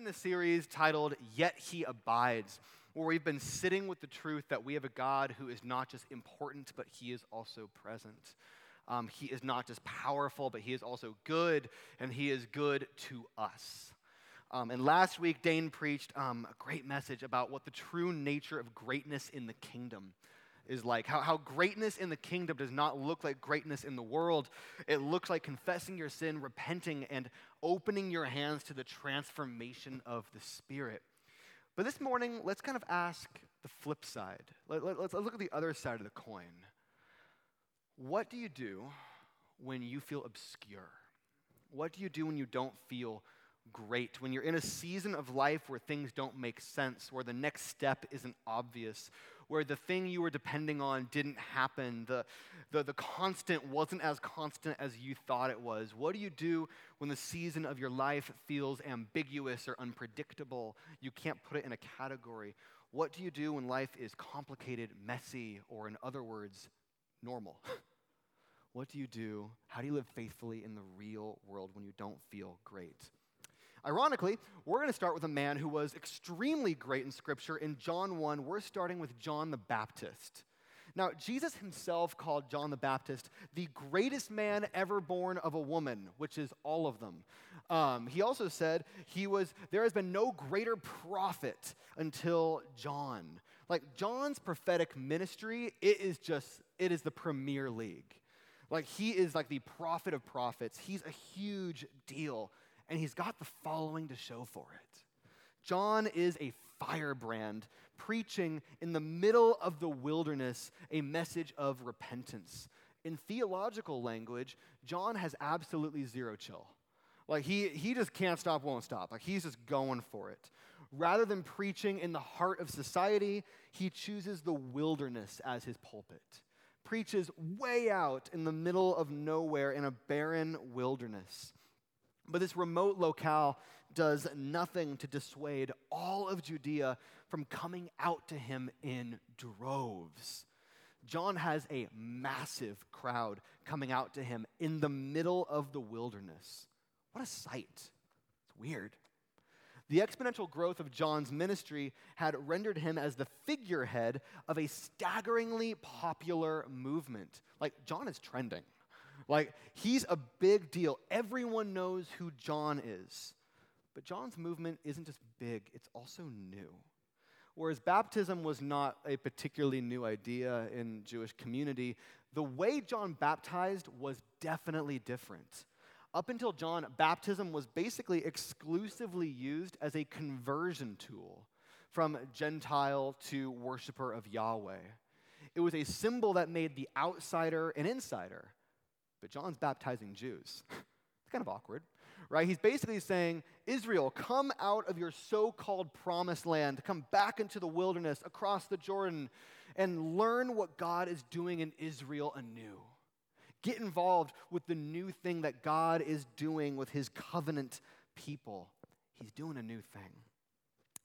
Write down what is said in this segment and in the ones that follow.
in a series titled Yet He Abides, where we've been sitting with the truth that we have a God who is not just important, but He is also present. Um, he is not just powerful, but He is also good, and He is good to us. Um, and last week, Dane preached um, a great message about what the true nature of greatness in the kingdom is like. How, how greatness in the kingdom does not look like greatness in the world. It looks like confessing your sin, repenting, and opening your hands to the transformation of the Spirit. But this morning, let's kind of ask the flip side. Let, let, let's look at the other side of the coin. What do you do when you feel obscure? What do you do when you don't feel great? When you're in a season of life where things don't make sense, where the next step isn't obvious, where the thing you were depending on didn't happen, the, the, the constant wasn't as constant as you thought it was? What do you do when the season of your life feels ambiguous or unpredictable? You can't put it in a category. What do you do when life is complicated, messy, or in other words, normal? what do you do? How do you live faithfully in the real world when you don't feel great? Ironically, we're going to start with a man who was extremely great in Scripture. In John 1, we're starting with John the Baptist. Now, Jesus himself called John the Baptist the greatest man ever born of a woman, which is all of them. Um, he also said he was, there has been no greater prophet until John. Like John's prophetic ministry, it is just, it is the premier league. Like he is like the prophet of prophets. He's a huge deal and he's got the following to show for it. John is a firebrand preaching in the middle of the wilderness a message of repentance. In theological language, John has absolutely zero chill. Like he, he just can't stop, won't stop. Like he's just going for it. Rather than preaching in the heart of society, he chooses the wilderness as his pulpit. Preaches way out in the middle of nowhere in a barren wilderness. But this remote locale does nothing to dissuade all of Judea from coming out to him in droves. John has a massive crowd coming out to him in the middle of the wilderness. What a sight! It's weird. The exponential growth of John's ministry had rendered him as the figurehead of a staggeringly popular movement. Like, John is trending. Like, he's a big deal. Everyone knows who John is. But John's movement isn't just big, it's also new. Whereas baptism was not a particularly new idea in Jewish community, the way John baptized was definitely different. Up until John, baptism was basically exclusively used as a conversion tool from Gentile to worshiper of Yahweh. It was a symbol that made the outsider an insider but John's baptizing Jews. it's kind of awkward, right? He's basically saying, Israel, come out of your so called promised land, come back into the wilderness across the Jordan, and learn what God is doing in Israel anew. Get involved with the new thing that God is doing with his covenant people. He's doing a new thing.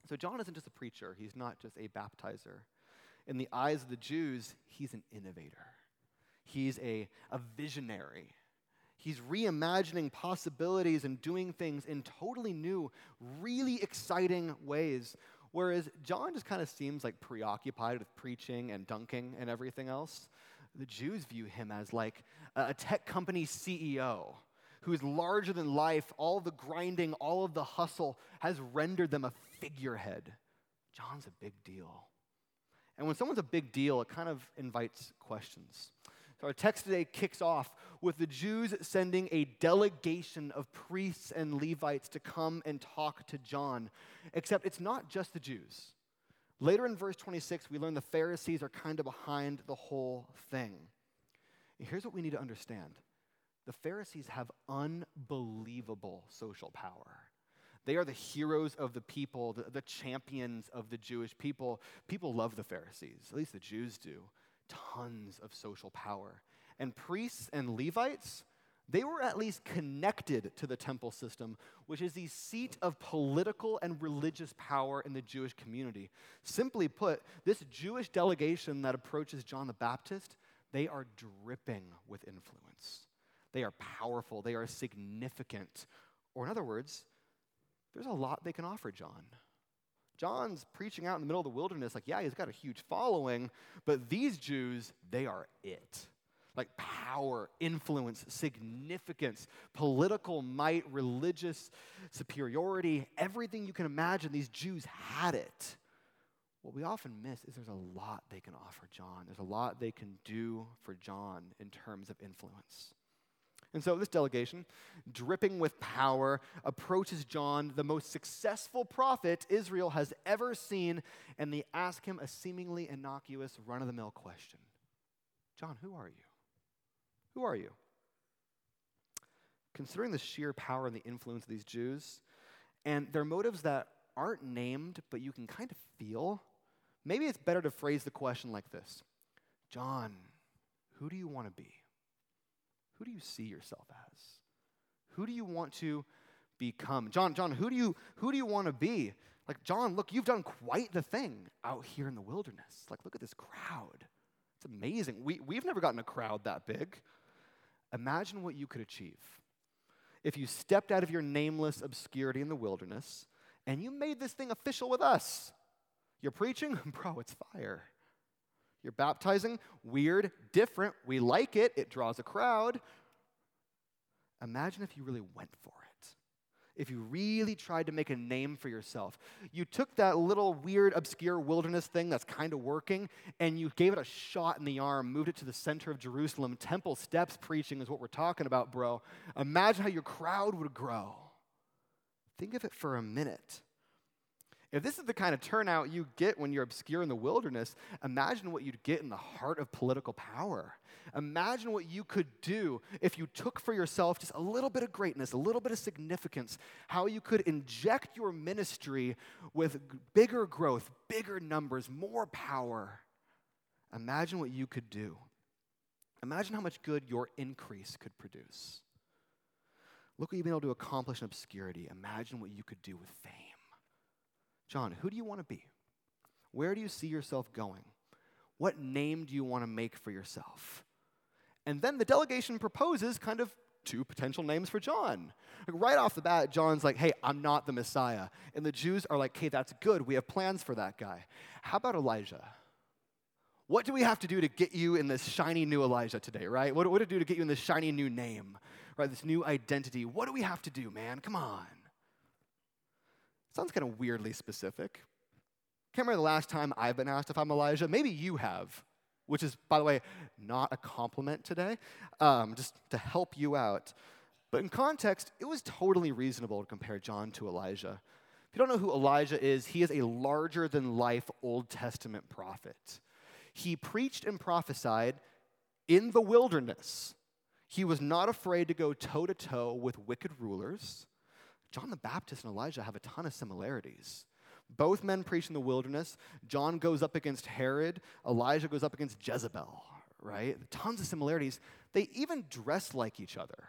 So, John isn't just a preacher, he's not just a baptizer. In the eyes of the Jews, he's an innovator. He's a, a visionary. He's reimagining possibilities and doing things in totally new, really exciting ways. Whereas John just kind of seems like preoccupied with preaching and dunking and everything else. The Jews view him as like a tech company CEO who's larger than life. All the grinding, all of the hustle has rendered them a figurehead. John's a big deal. And when someone's a big deal, it kind of invites questions. Our text today kicks off with the Jews sending a delegation of priests and Levites to come and talk to John. Except it's not just the Jews. Later in verse 26, we learn the Pharisees are kind of behind the whole thing. here's what we need to understand the Pharisees have unbelievable social power. They are the heroes of the people, the, the, champions of the Jewish people. People love the Pharisees, at least the Jews do tons of social power. And priests and Levites, they were at least connected to the temple system, which is the seat of political and religious power in the Jewish community. Simply put, this Jewish delegation that approaches John the Baptist, they are dripping with influence. They are powerful, they are significant. Or, in other words, there's a lot they can offer John. John's preaching out in the middle of the wilderness, like, yeah, he's got a huge following, but these Jews, they are it. Like power, influence, significance, political might, religious superiority, everything you can imagine, these Jews had it. What we often miss is there's a lot they can offer John. There's a lot they can do for John in terms of influence. And so this delegation, dripping with power, approaches John, the most successful prophet Israel has ever seen, and they ask him a seemingly innocuous, run of the mill question John, who are you? Who are you? Considering the sheer power and the influence of these Jews, and their motives that aren't named, but you can kind of feel, maybe it's better to phrase the question like this John, who do you want to be? Who do you see yourself as? Who do you want to become? John, John, who do you who do you want to be? Like, John, look, you've done quite the thing out here in the wilderness. Like, look at this crowd. It's amazing. We, we've never gotten a crowd that big. Imagine what you could achieve if you stepped out of your nameless obscurity in the wilderness and you made this thing official with us. You're preaching? Bro, it's fire. You're baptizing? Weird, different. We like it. It draws a crowd. Imagine if you really went for it. If you really tried to make a name for yourself. You took that little weird, obscure wilderness thing that's kind of working and you gave it a shot in the arm, moved it to the center of Jerusalem. Temple steps preaching is what we're talking about, bro. Imagine how your crowd would grow. Think of it for a minute. If this is the kind of turnout you get when you're obscure in the wilderness, imagine what you'd get in the heart of political power. Imagine what you could do if you took for yourself just a little bit of greatness, a little bit of significance, how you could inject your ministry with bigger growth, bigger numbers, more power. Imagine what you could do. Imagine how much good your increase could produce. Look what you've been able to accomplish in obscurity. Imagine what you could do with fame. John, who do you want to be? Where do you see yourself going? What name do you want to make for yourself? And then the delegation proposes kind of two potential names for John. Like right off the bat, John's like, hey, I'm not the Messiah. And the Jews are like, hey, that's good. We have plans for that guy. How about Elijah? What do we have to do to get you in this shiny new Elijah today, right? What, what do we do to get you in this shiny new name, right? This new identity? What do we have to do, man? Come on. Sounds kind of weirdly specific. Can't remember the last time I've been asked if I'm Elijah. Maybe you have, which is, by the way, not a compliment today, um, just to help you out. But in context, it was totally reasonable to compare John to Elijah. If you don't know who Elijah is, he is a larger than life Old Testament prophet. He preached and prophesied in the wilderness. He was not afraid to go toe to toe with wicked rulers. John the Baptist and Elijah have a ton of similarities. Both men preach in the wilderness. John goes up against Herod, Elijah goes up against Jezebel, right? Tons of similarities. They even dress like each other.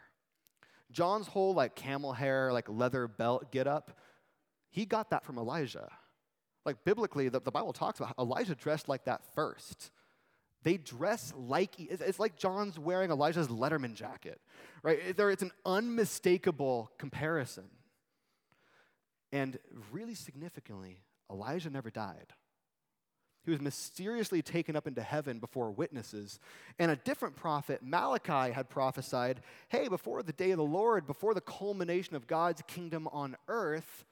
John's whole like camel hair, like leather belt get up, he got that from Elijah. Like biblically, the, the Bible talks about Elijah dressed like that first. They dress like, it's like John's wearing Elijah's Letterman jacket, right? It's an unmistakable comparison. And really significantly, Elijah never died. He was mysteriously taken up into heaven before witnesses. And a different prophet, Malachi, had prophesied hey, before the day of the Lord, before the culmination of God's kingdom on earth,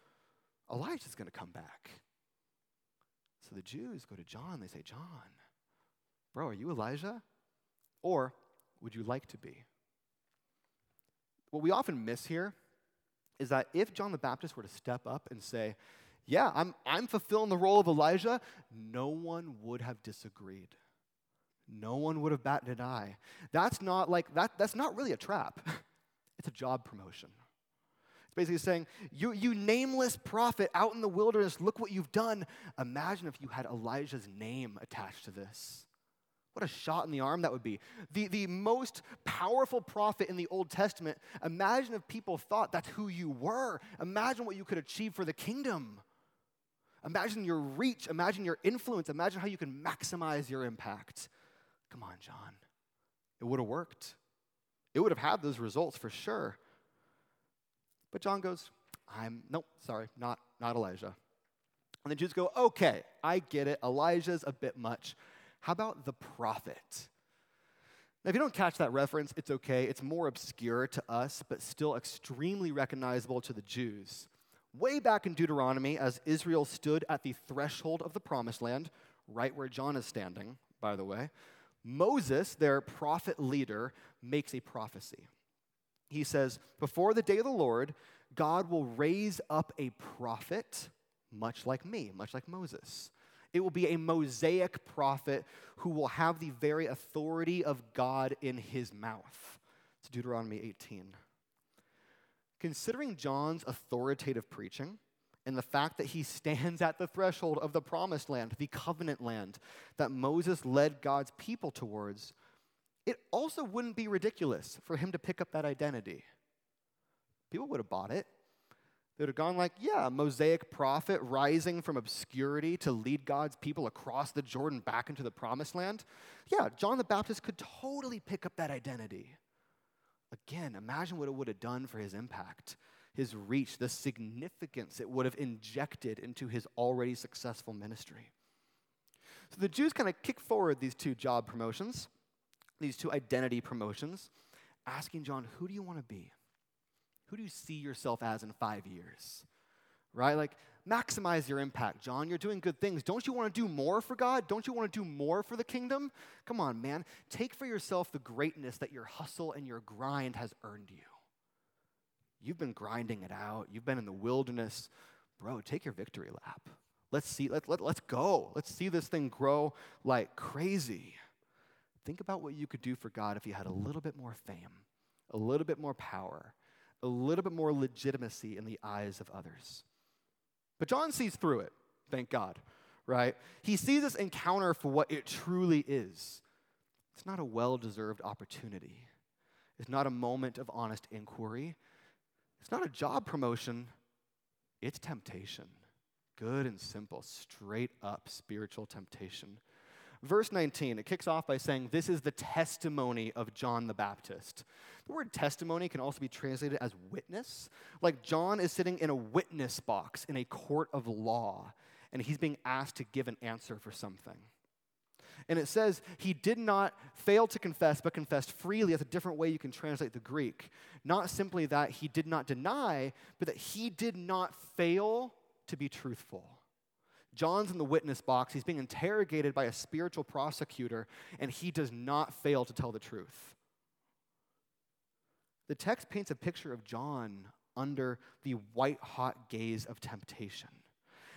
Elijah's going to come back. So the Jews go to John. They say, John, bro, are you Elijah? Or would you like to be? What we often miss here is that if John the Baptist were to step up and say, Yeah, I'm, I'm fulfilling the role of Elijah, no one would have disagreed. No one would have batted an eye. That's not like that, that's not really a trap. it's a job promotion. It's basically saying, you, you nameless prophet out in the wilderness, look what you've done. Imagine if you had Elijah's name attached to this. What a shot in the arm that would be. The, the most powerful prophet in the Old Testament. Imagine if people thought that's who you were. Imagine what you could achieve for the kingdom. Imagine your reach. Imagine your influence. Imagine how you can maximize your impact. Come on, John. It would have worked. It would have had those results for sure. But John goes, I'm, nope, sorry, not, not Elijah. And the Jews go, okay, I get it. Elijah's a bit much. How about the prophet? Now, if you don't catch that reference, it's okay. It's more obscure to us, but still extremely recognizable to the Jews. Way back in Deuteronomy, as Israel stood at the threshold of the promised land, right where John is standing, by the way, Moses, their prophet leader, makes a prophecy. He says, Before the day of the Lord, God will raise up a prophet, much like me, much like Moses. It will be a Mosaic prophet who will have the very authority of God in his mouth. It's Deuteronomy 18. Considering John's authoritative preaching, and the fact that he stands at the threshold of the promised land, the covenant land that Moses led God's people towards, it also wouldn't be ridiculous for him to pick up that identity. People would have bought it. Would have gone like, yeah, Mosaic prophet rising from obscurity to lead God's people across the Jordan back into the promised land. Yeah, John the Baptist could totally pick up that identity. Again, imagine what it would have done for his impact his reach, the significance it would have injected into his already successful ministry. So the Jews kind of kick forward these two job promotions, these two identity promotions, asking John, Who do you want to be? Who do you see yourself as in five years? Right? Like, maximize your impact, John. You're doing good things. Don't you want to do more for God? Don't you want to do more for the kingdom? Come on, man. Take for yourself the greatness that your hustle and your grind has earned you. You've been grinding it out. You've been in the wilderness. Bro, take your victory lap. Let's see, let, let, let's go. Let's see this thing grow like crazy. Think about what you could do for God if you had a little bit more fame, a little bit more power, a little bit more legitimacy in the eyes of others. But John sees through it, thank God, right? He sees this encounter for what it truly is. It's not a well deserved opportunity, it's not a moment of honest inquiry. It's not a job promotion, it's temptation. Good and simple, straight up spiritual temptation. Verse 19, it kicks off by saying, This is the testimony of John the Baptist. The word testimony can also be translated as witness. Like John is sitting in a witness box in a court of law, and he's being asked to give an answer for something. And it says he did not fail to confess, but confessed freely. That's a different way you can translate the Greek. Not simply that he did not deny, but that he did not fail to be truthful. John's in the witness box. He's being interrogated by a spiritual prosecutor, and he does not fail to tell the truth. The text paints a picture of John under the white hot gaze of temptation.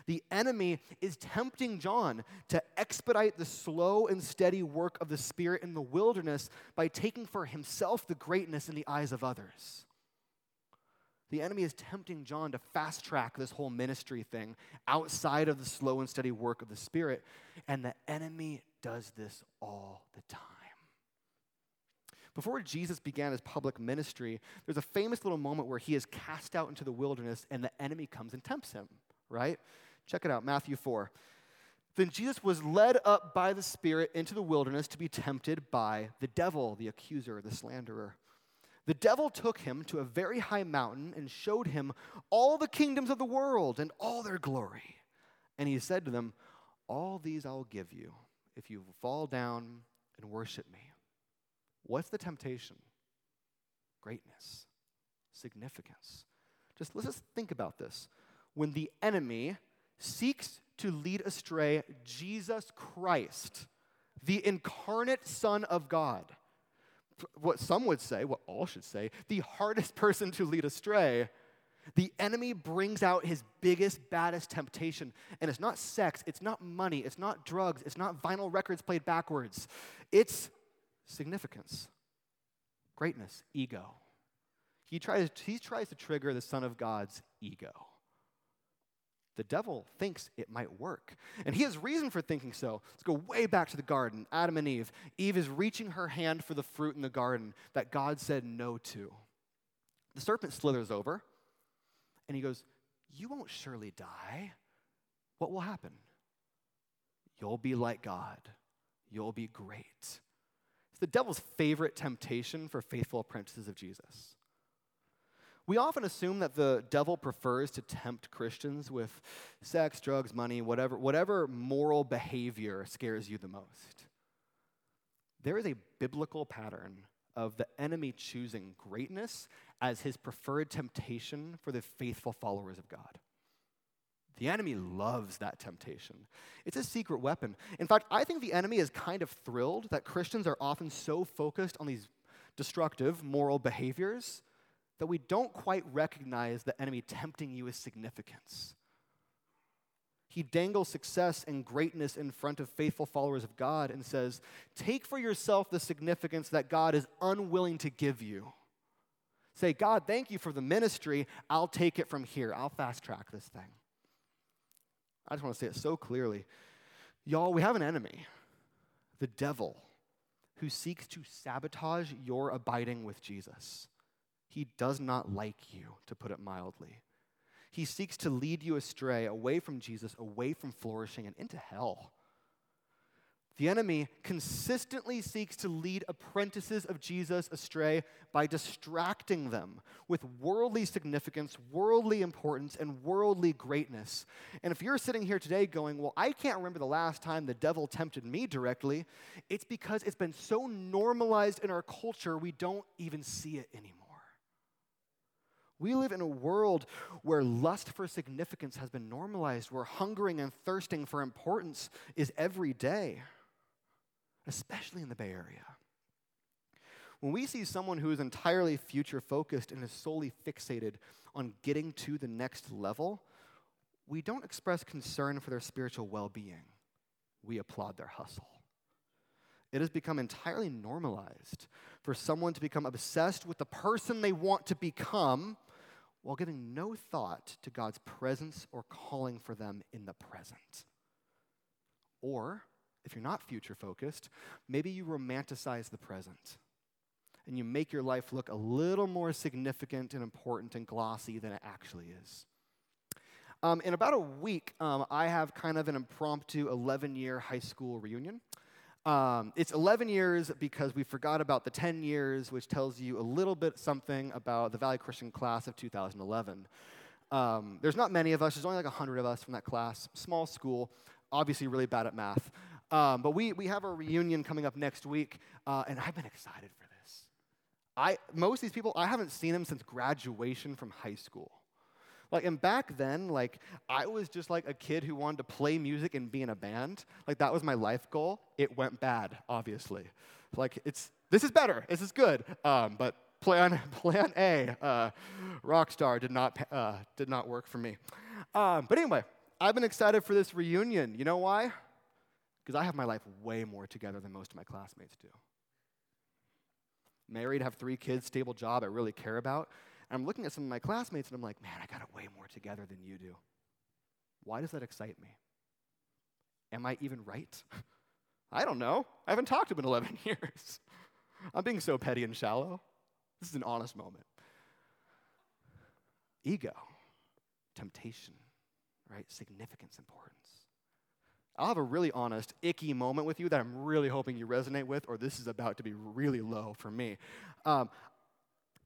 The enemy is tempting John to expedite the slow and steady work of the Spirit in the wilderness by taking for himself the greatness in the eyes of others. The enemy is tempting John to fast track this whole ministry thing outside of the slow and steady work of the Spirit. And the enemy does this all the time. Before Jesus began his public ministry, there's a famous little moment where he is cast out into the wilderness and the enemy comes and tempts him, right? Check it out, Matthew 4. Then Jesus was led up by the Spirit into the wilderness to be tempted by the devil, the accuser, the slanderer. The devil took him to a very high mountain and showed him all the kingdoms of the world and all their glory. And he said to them, All these I'll give you if you fall down and worship me. What's the temptation? Greatness, significance. Just let's just think about this. When the enemy seeks to lead astray Jesus Christ, the incarnate Son of God. What some would say, what all should say, the hardest person to lead astray. The enemy brings out his biggest, baddest temptation. And it's not sex, it's not money, it's not drugs, it's not vinyl records played backwards. It's significance, greatness, ego. He tries, he tries to trigger the Son of God's ego. The devil thinks it might work. And he has reason for thinking so. Let's go way back to the garden Adam and Eve. Eve is reaching her hand for the fruit in the garden that God said no to. The serpent slithers over and he goes, You won't surely die. What will happen? You'll be like God, you'll be great. It's the devil's favorite temptation for faithful apprentices of Jesus. We often assume that the devil prefers to tempt Christians with sex, drugs, money, whatever, whatever moral behavior scares you the most. There is a biblical pattern of the enemy choosing greatness as his preferred temptation for the faithful followers of God. The enemy loves that temptation. It's a secret weapon. In fact, I think the enemy is kind of thrilled that Christians are often so focused on these destructive moral behaviors that we don't quite recognize the enemy tempting you with significance. He dangles success and greatness in front of faithful followers of God and says, Take for yourself the significance that God is unwilling to give you. Say, God, thank you for the ministry. I'll take it from here. I'll fast track this thing. I just want to say it so clearly. Y'all, we have an enemy, the devil, who seeks to sabotage your abiding with Jesus. He does not like you, to put it mildly. He seeks to lead you astray, away from Jesus, away from flourishing, and into hell. The enemy consistently seeks to lead apprentices of Jesus astray by distracting them with worldly significance, worldly importance, and worldly greatness. And if you're sitting here today going, Well, I can't remember the last time the devil tempted me directly, it's because it's been so normalized in our culture, we don't even see it anymore. We live in a world where lust for significance has been normalized, where hungering and thirsting for importance is every day, especially in the Bay Area. When we see someone who is entirely future focused and is solely fixated on getting to the next level, we don't express concern for their spiritual well being. We applaud their hustle. It has become entirely normalized for someone to become obsessed with the person they want to become while giving no thought to God's presence or calling for them in the present. Or, if you're not future focused, maybe you romanticize the present and you make your life look a little more significant and important and glossy than it actually is. Um, in about a week, um, I have kind of an impromptu 11 year high school reunion. Um, it's 11 years because we forgot about the 10 years, which tells you a little bit something about the Valley Christian class of 2011. Um, there's not many of us, there's only like 100 of us from that class, small school, obviously really bad at math. Um, but we, we have a reunion coming up next week, uh, and I've been excited for this. I, most of these people, I haven't seen them since graduation from high school. Like, and back then, like, I was just like a kid who wanted to play music and be in a band. Like, that was my life goal. It went bad, obviously. Like, it's, this is better. This is good. Um, but plan, plan A, uh, Rockstar, did not, uh, did not work for me. Um, but anyway, I've been excited for this reunion. You know why? Because I have my life way more together than most of my classmates do. Married, have three kids, stable job I really care about. I'm looking at some of my classmates and I'm like, man, I got it way more together than you do. Why does that excite me? Am I even right? I don't know. I haven't talked to him in 11 years. I'm being so petty and shallow. This is an honest moment. Ego, temptation, right? Significance, importance. I'll have a really honest, icky moment with you that I'm really hoping you resonate with, or this is about to be really low for me. Um,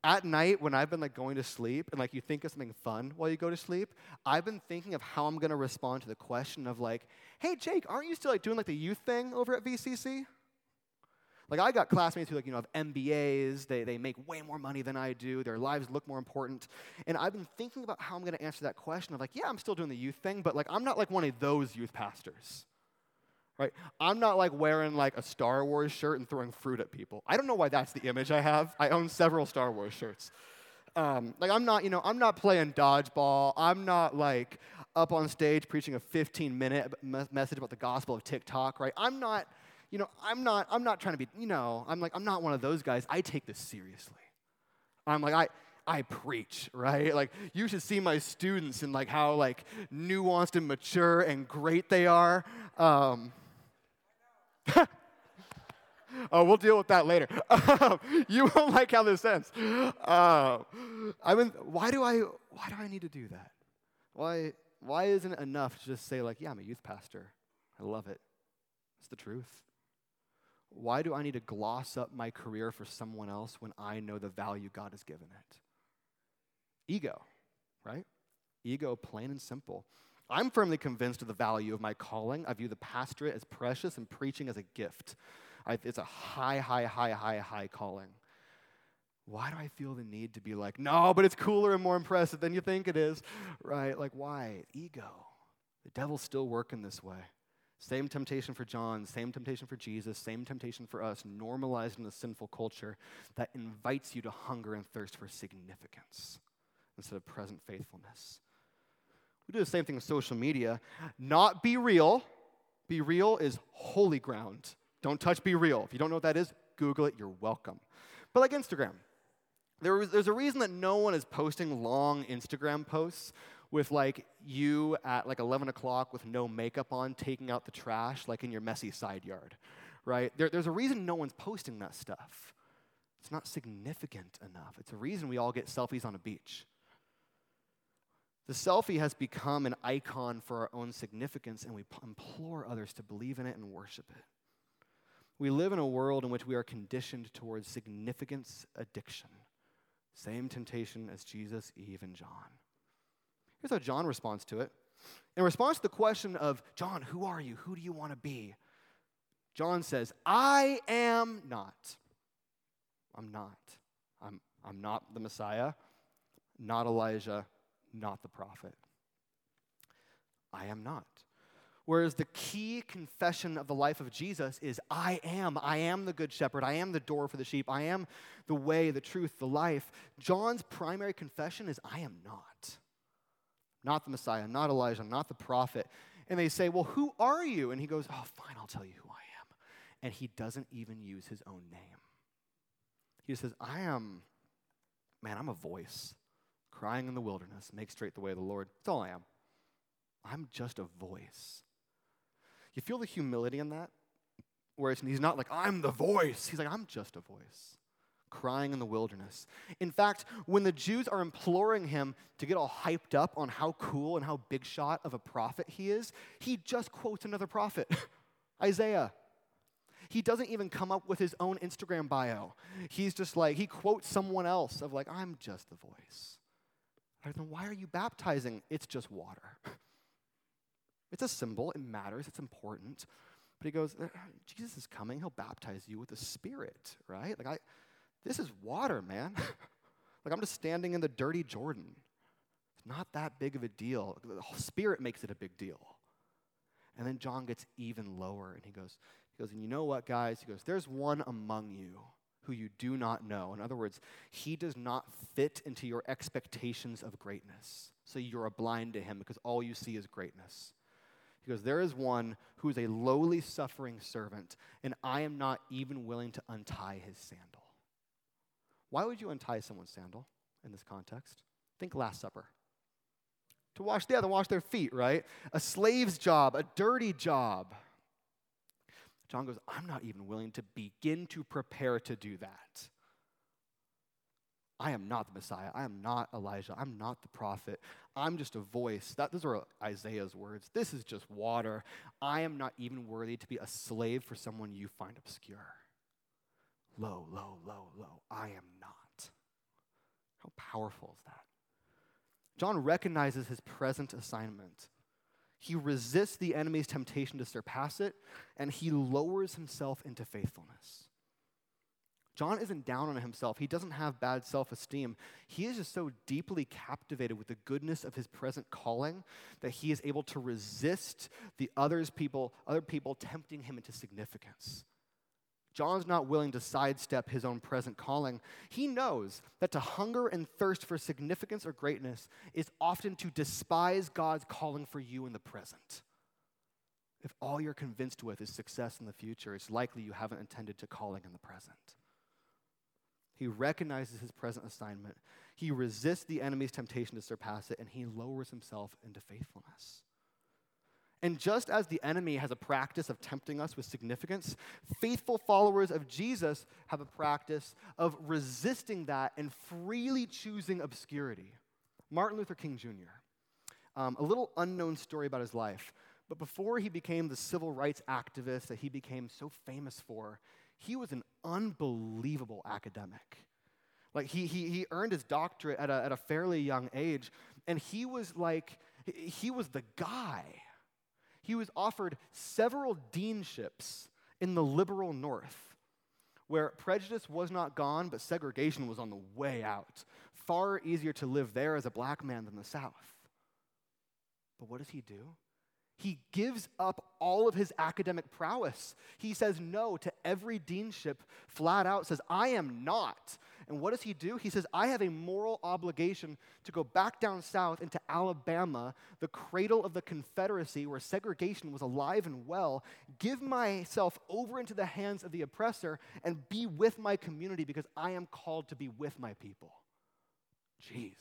at night when I've been like going to sleep and like you think of something fun while you go to sleep, I've been thinking of how I'm gonna respond to the question of like, hey Jake, aren't you still like doing like the youth thing over at VCC? Like I got classmates who like, you know, have MBAs, they, they make way more money than I do, their lives look more important. And I've been thinking about how I'm gonna answer that question of like, yeah, I'm still doing the youth thing, but like I'm not like one of those youth pastors right? I'm not like wearing like a Star Wars shirt and throwing fruit at people. I don't know why that's the image I have. I own several Star Wars shirts. Um, like I'm not, you know, I'm not playing dodgeball. I'm not like up on stage preaching a 15 minute message about the gospel of TikTok, right? I'm not, you know, I'm not, I'm not trying to be, you know, I'm like, I'm not one of those guys. I take this seriously. I'm like, I, I preach, right? Like you should see my students and like how like nuanced and mature and great they are. Um, oh, we'll deal with that later. you won't like how this ends. Uh, I mean, why do I? Why do I need to do that? Why? Why isn't it enough to just say like, yeah, I'm a youth pastor. I love it. It's the truth. Why do I need to gloss up my career for someone else when I know the value God has given it? Ego, right? Ego, plain and simple. I'm firmly convinced of the value of my calling. I view the pastorate as precious and preaching as a gift. I, it's a high, high, high, high, high calling. Why do I feel the need to be like, no, but it's cooler and more impressive than you think it is, right? Like, why? Ego. The devil's still working this way. Same temptation for John, same temptation for Jesus, same temptation for us, normalized in a sinful culture that invites you to hunger and thirst for significance instead of present faithfulness. We do the same thing with social media. Not BeReal. Be real is holy ground. Don't touch BeReal. If you don't know what that is, Google it. You're welcome. But like Instagram, there was, there's a reason that no one is posting long Instagram posts with like you at like 11 o'clock with no makeup on taking out the trash like in your messy side yard, right? There, there's a reason no one's posting that stuff. It's not significant enough. It's a reason we all get selfies on a beach. The selfie has become an icon for our own significance, and we implore others to believe in it and worship it. We live in a world in which we are conditioned towards significance addiction. Same temptation as Jesus, Eve, and John. Here's how John responds to it. In response to the question of, John, who are you? Who do you want to be? John says, I am not. I'm not. I'm, I'm not the Messiah, not Elijah, not the prophet. I am not. Whereas the key confession of the life of Jesus is I am. I am the good shepherd. I am the door for the sheep. I am the way, the truth, the life. John's primary confession is I am not not the Messiah, not Elijah, not the prophet. And they say, Well, who are you? And he goes, Oh, fine, I'll tell you who I am. And he doesn't even use his own name. He just says, I am, man, I'm a voice crying in the wilderness, make straight the way of the Lord. That's all I am. I'm just a voice. You feel the humility in that? Where he's not like, I'm the voice. He's like, I'm just a voice crying in the wilderness. In fact, when the Jews are imploring him to get all hyped up on how cool and how big shot of a prophet he is, he just quotes another prophet, Isaiah. He doesn't even come up with his own Instagram bio. He's just like, he quotes someone else of like, I'm just the voice. Then why are you baptizing? It's just water. It's a symbol, it matters, it's important. But he goes, uh, Jesus is coming, he'll baptize you with the Spirit, right? Like I this is water, man. like I'm just standing in the dirty Jordan. It's not that big of a deal. The Spirit makes it a big deal. And then John gets even lower and he goes, he goes, and you know what, guys? He goes, there's one among you who you do not know. In other words, he does not fit into your expectations of greatness. So you're blind to him because all you see is greatness. He goes, There is one who is a lowly suffering servant, and I am not even willing to untie his sandal. Why would you untie someone's sandal in this context? Think Last Supper. To wash, yeah, to wash their feet, right? A slave's job, a dirty job. John goes, I'm not even willing to begin to prepare to do that. I am not the Messiah. I am not Elijah. I'm not the prophet. I'm just a voice. That, those are Isaiah's words. This is just water. I am not even worthy to be a slave for someone you find obscure. Low, low, low, low. I am not. How powerful is that? John recognizes his present assignment. He resists the enemy's temptation to surpass it, and he lowers himself into faithfulness. John isn't down on himself. He doesn't have bad self esteem. He is just so deeply captivated with the goodness of his present calling that he is able to resist the others people, other people tempting him into significance. John's not willing to sidestep his own present calling. He knows that to hunger and thirst for significance or greatness is often to despise God's calling for you in the present. If all you're convinced with is success in the future, it's likely you haven't intended to calling in the present. He recognizes his present assignment. He resists the enemy's temptation to surpass it, and he lowers himself into faithfulness. And just as the enemy has a practice of tempting us with significance, faithful followers of Jesus have a practice of resisting that and freely choosing obscurity. Martin Luther King Jr., um, a little unknown story about his life, but before he became the civil rights activist that he became so famous for, he was an unbelievable academic. Like he, he, he earned his doctorate at a, at a fairly young age, and he was like, he was the guy. He was offered several deanships in the liberal North, where prejudice was not gone, but segregation was on the way out. Far easier to live there as a black man than the South. But what does he do? He gives up all of his academic prowess. He says no to every deanship, flat out says, I am not. And what does he do? He says, I have a moral obligation to go back down south into Alabama, the cradle of the Confederacy where segregation was alive and well, give myself over into the hands of the oppressor, and be with my community because I am called to be with my people. Jeez.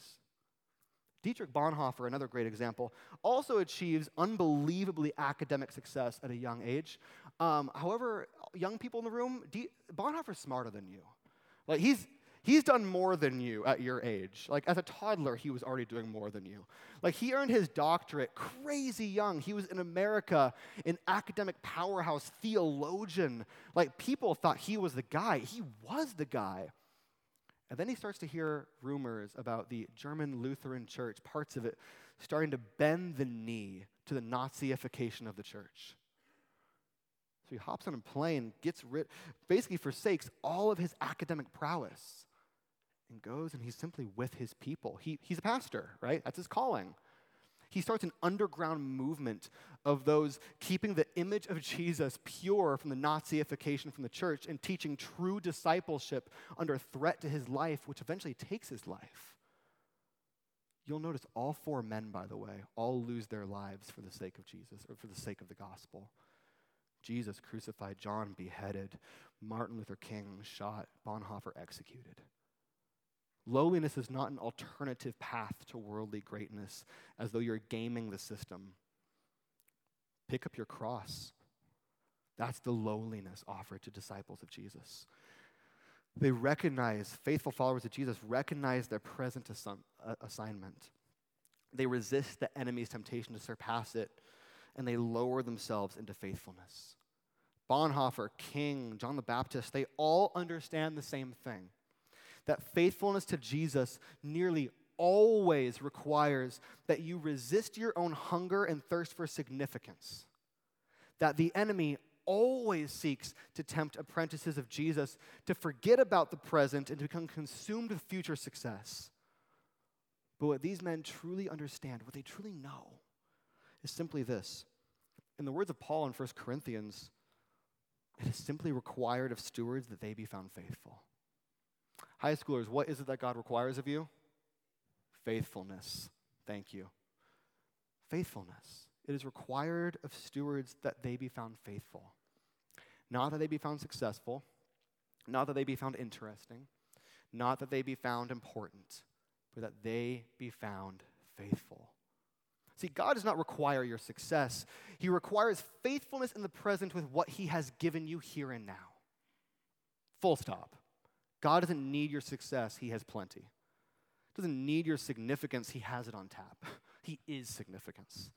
Dietrich Bonhoeffer, another great example, also achieves unbelievably academic success at a young age. Um, however, young people in the room, D- Bonhoeffer's smarter than you. Like he's he's done more than you at your age. Like as a toddler, he was already doing more than you. Like he earned his doctorate crazy young. He was in America, an academic powerhouse theologian. Like people thought he was the guy. He was the guy. And then he starts to hear rumors about the German Lutheran church, parts of it starting to bend the knee to the Nazification of the church. So he hops on a plane, gets rid, basically forsakes all of his academic prowess, and goes and he's simply with his people. He, he's a pastor, right? That's his calling he starts an underground movement of those keeping the image of Jesus pure from the Nazification from the church and teaching true discipleship under threat to his life, which eventually takes his life. You'll notice all four men, by the way, all lose their lives for the sake of Jesus or for the sake of the gospel. Jesus crucified, John beheaded, Martin Luther King shot, Bonhoeffer executed. Lowliness is not an alternative path to worldly greatness, as though you're gaming the system. Pick up your cross. That's the lowliness offered to disciples of Jesus. They recognize, faithful followers of Jesus recognize their present uh, assignment. They resist the enemy's temptation to surpass it, and they lower themselves into faithfulness. Bonhoeffer, King, John the Baptist, they all understand the same thing that faithfulness to Jesus nearly always requires that you resist your own hunger and thirst for significance. That the enemy always seeks to tempt apprentices of Jesus to forget about the present and to become consumed with future success. But what these men truly understand, what they truly know, is simply this. In the words of Paul in 1 Corinthians, it is simply required of stewards that they be found faithful. High schoolers, what is it that God requires of you? Faithfulness. Thank you. Faithfulness. It is required of stewards that they be found faithful. Not that they be found successful, not that they be found interesting, not that they be found important, but that they be found faithful. See, God does not require your success, He requires faithfulness in the present with what He has given you here and now. Full stop. God doesn't need your success, He has plenty. Doesn't need your significance, He has it on tap. He is significance.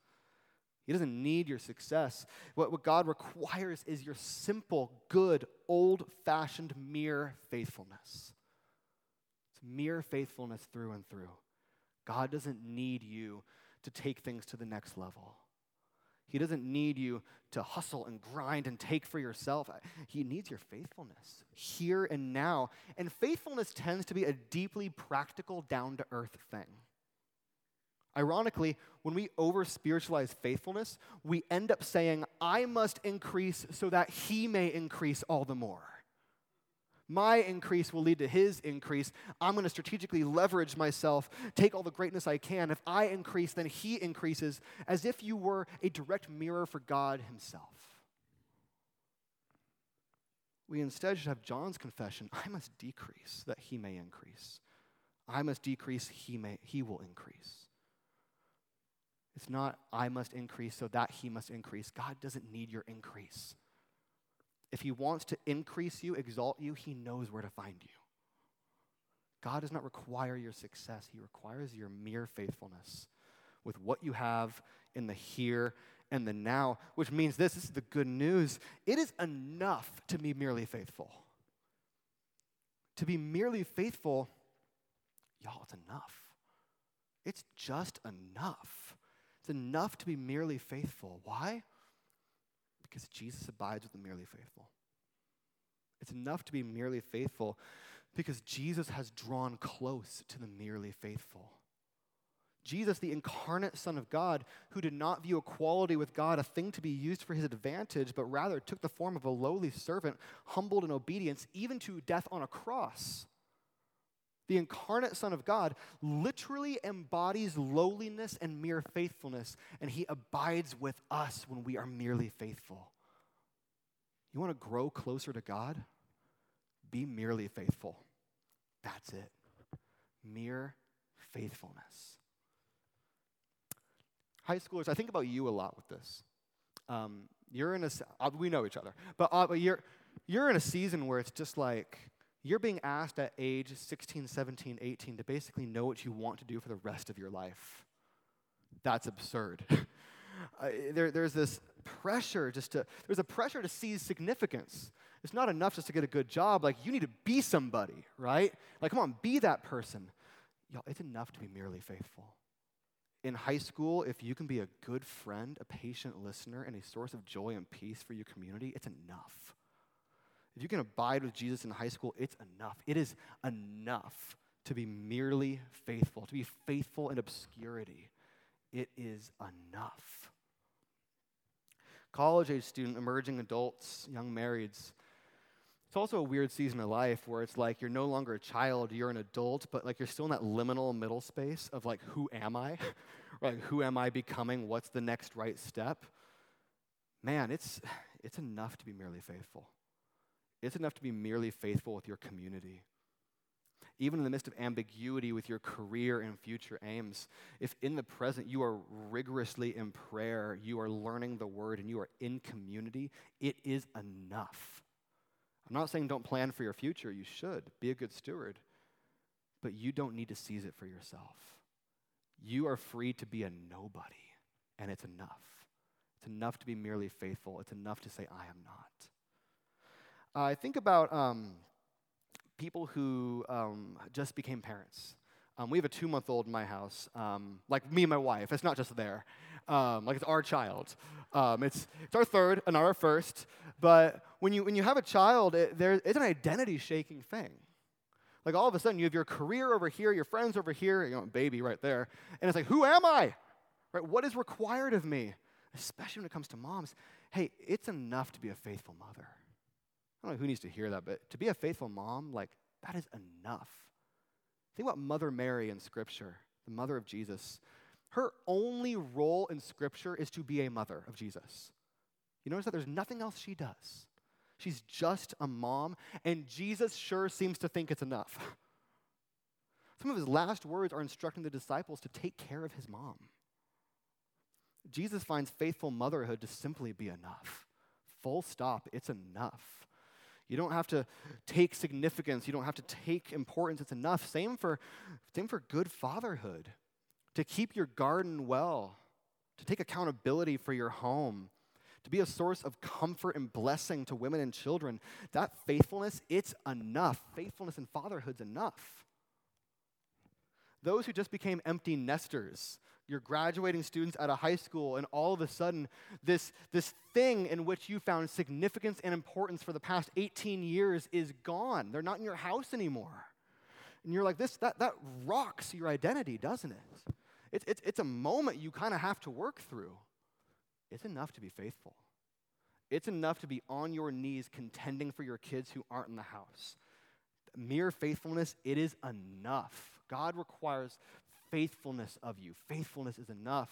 He doesn't need your success. What, what God requires is your simple, good, old fashioned, mere faithfulness. It's mere faithfulness through and through. God doesn't need you to take things to the next level. He doesn't need you to hustle and grind and take for yourself. He needs your faithfulness here and now. And faithfulness tends to be a deeply practical, down to earth thing. Ironically, when we over spiritualize faithfulness, we end up saying, I must increase so that he may increase all the more. My increase will lead to his increase. I'm going to strategically leverage myself, take all the greatness I can. If I increase, then he increases, as if you were a direct mirror for God himself. We instead should have John's confession I must decrease that he may increase. I must decrease, he, may, he will increase. It's not I must increase so that he must increase. God doesn't need your increase. If He wants to increase you, exalt you, He knows where to find you. God does not require your success, He requires your mere faithfulness with what you have in the here and the now, which means this, this is the good news. It is enough to be merely faithful. To be merely faithful y'all, it's enough. It's just enough. It's enough to be merely faithful. Why? Because Jesus abides with the merely faithful. It's enough to be merely faithful because Jesus has drawn close to the merely faithful. Jesus, the incarnate Son of God, who did not view equality with God a thing to be used for his advantage, but rather took the form of a lowly servant, humbled in obedience, even to death on a cross. The incarnate Son of God literally embodies lowliness and mere faithfulness, and he abides with us when we are merely faithful. You want to grow closer to God? Be merely faithful. That's it. Mere faithfulness. High schoolers, I think about you a lot with this. Um, you're in a, uh, we know each other, but uh, you're, you're in a season where it's just like, you're being asked at age 16, 17, 18 to basically know what you want to do for the rest of your life. That's absurd. uh, there, there's this pressure just to, there's a pressure to seize significance. It's not enough just to get a good job. Like, you need to be somebody, right? Like, come on, be that person. Y'all, it's enough to be merely faithful. In high school, if you can be a good friend, a patient listener, and a source of joy and peace for your community, it's enough. If you can abide with Jesus in high school, it's enough. It is enough to be merely faithful, to be faithful in obscurity. It is enough. College age student, emerging adults, young marrieds, it's also a weird season of life where it's like you're no longer a child, you're an adult, but like you're still in that liminal middle space of like, who am I? like, who am I becoming? What's the next right step? Man, it's, it's enough to be merely faithful. It's enough to be merely faithful with your community. Even in the midst of ambiguity with your career and future aims, if in the present you are rigorously in prayer, you are learning the word, and you are in community, it is enough. I'm not saying don't plan for your future, you should. Be a good steward. But you don't need to seize it for yourself. You are free to be a nobody, and it's enough. It's enough to be merely faithful, it's enough to say, I am not. Uh, I think about um, people who um, just became parents. Um, we have a two month old in my house, um, like me and my wife. It's not just there. Um, like it's our child. Um, it's, it's our third and our first. But when you, when you have a child, it, there, it's an identity shaking thing. Like all of a sudden, you have your career over here, your friends over here, you know, baby right there. And it's like, who am I? Right? What is required of me? Especially when it comes to moms. Hey, it's enough to be a faithful mother. I don't know who needs to hear that, but to be a faithful mom, like, that is enough. Think about Mother Mary in Scripture, the mother of Jesus. Her only role in Scripture is to be a mother of Jesus. You notice that there's nothing else she does. She's just a mom, and Jesus sure seems to think it's enough. Some of his last words are instructing the disciples to take care of his mom. Jesus finds faithful motherhood to simply be enough. Full stop, it's enough. You don't have to take significance. You don't have to take importance. It's enough. Same for, same for good fatherhood. To keep your garden well, to take accountability for your home, to be a source of comfort and blessing to women and children. That faithfulness, it's enough. Faithfulness in fatherhood's enough. Those who just became empty nesters, you're graduating students out of high school, and all of a sudden, this, this thing in which you found significance and importance for the past 18 years is gone. They're not in your house anymore. And you're like, this, that, that rocks your identity, doesn't it? It's, it's, it's a moment you kind of have to work through. It's enough to be faithful. It's enough to be on your knees contending for your kids who aren't in the house. Mere faithfulness, it is enough. God requires faithfulness of you. Faithfulness is enough.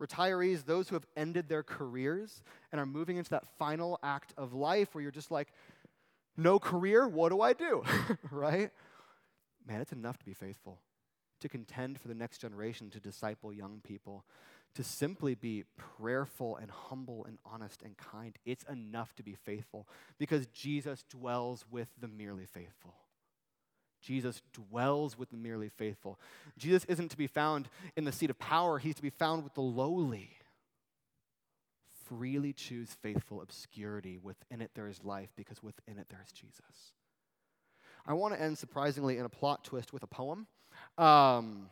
Retirees, those who have ended their careers and are moving into that final act of life where you're just like, no career, what do I do? right? Man, it's enough to be faithful, to contend for the next generation, to disciple young people, to simply be prayerful and humble and honest and kind. It's enough to be faithful because Jesus dwells with the merely faithful. Jesus dwells with the merely faithful. Jesus isn't to be found in the seat of power, he's to be found with the lowly. Freely choose faithful obscurity. Within it there is life because within it there is Jesus. I want to end surprisingly in a plot twist with a poem. Um,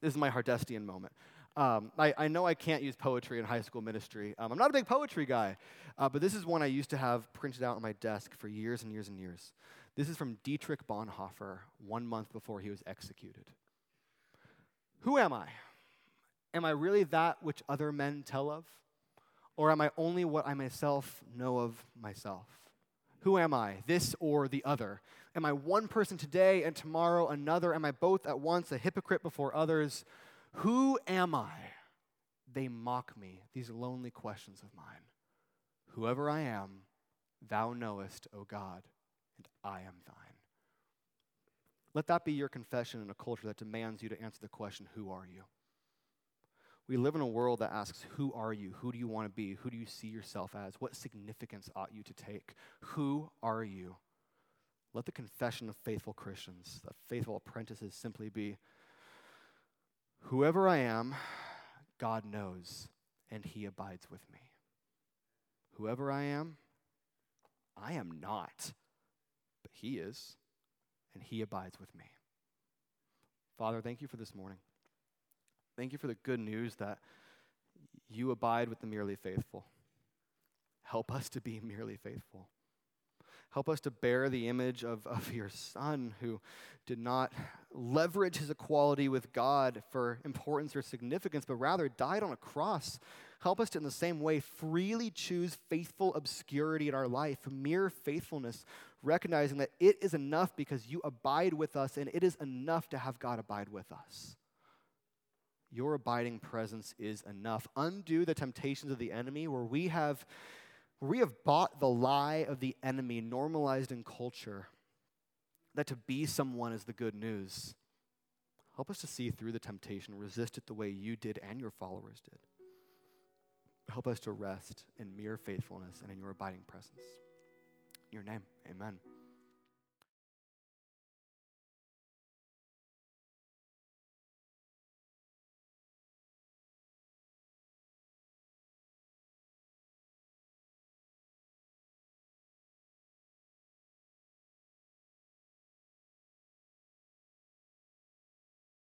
this is my Hardestian moment. Um, I, I, know I can't use poetry in high school ministry. Um, I'm not a big poetry guy, uh, but this is one I used to have printed out on my desk for years and years and years. This is from Dietrich Bonhoeffer, one month before he was executed. Who am I? Am I really that which other men tell of? Or am I only what I myself know of myself? Who am I, this or the other? Am I one person today and tomorrow another? Am I both at once a hypocrite before others? Who am I? They mock me, these lonely questions of mine. Whoever I am, thou knowest, O God, and I am thine. Let that be your confession in a culture that demands you to answer the question, Who are you? We live in a world that asks, Who are you? Who do you want to be? Who do you see yourself as? What significance ought you to take? Who are you? Let the confession of faithful Christians, of faithful apprentices, simply be Whoever I am, God knows, and He abides with me. Whoever I am, I am not, but He is, and He abides with me. Father, thank you for this morning. Thank you for the good news that you abide with the merely faithful. Help us to be merely faithful. Help us to bear the image of, of your Son who did not leverage his equality with God for importance or significance, but rather died on a cross. Help us to, in the same way, freely choose faithful obscurity in our life, mere faithfulness, recognizing that it is enough because you abide with us, and it is enough to have God abide with us. Your abiding presence is enough. Undo the temptations of the enemy where we have, where we have bought the lie of the enemy normalized in culture that to be someone is the good news. Help us to see through the temptation, resist it the way you did and your followers did. Help us to rest in mere faithfulness and in your abiding presence. In your name, amen.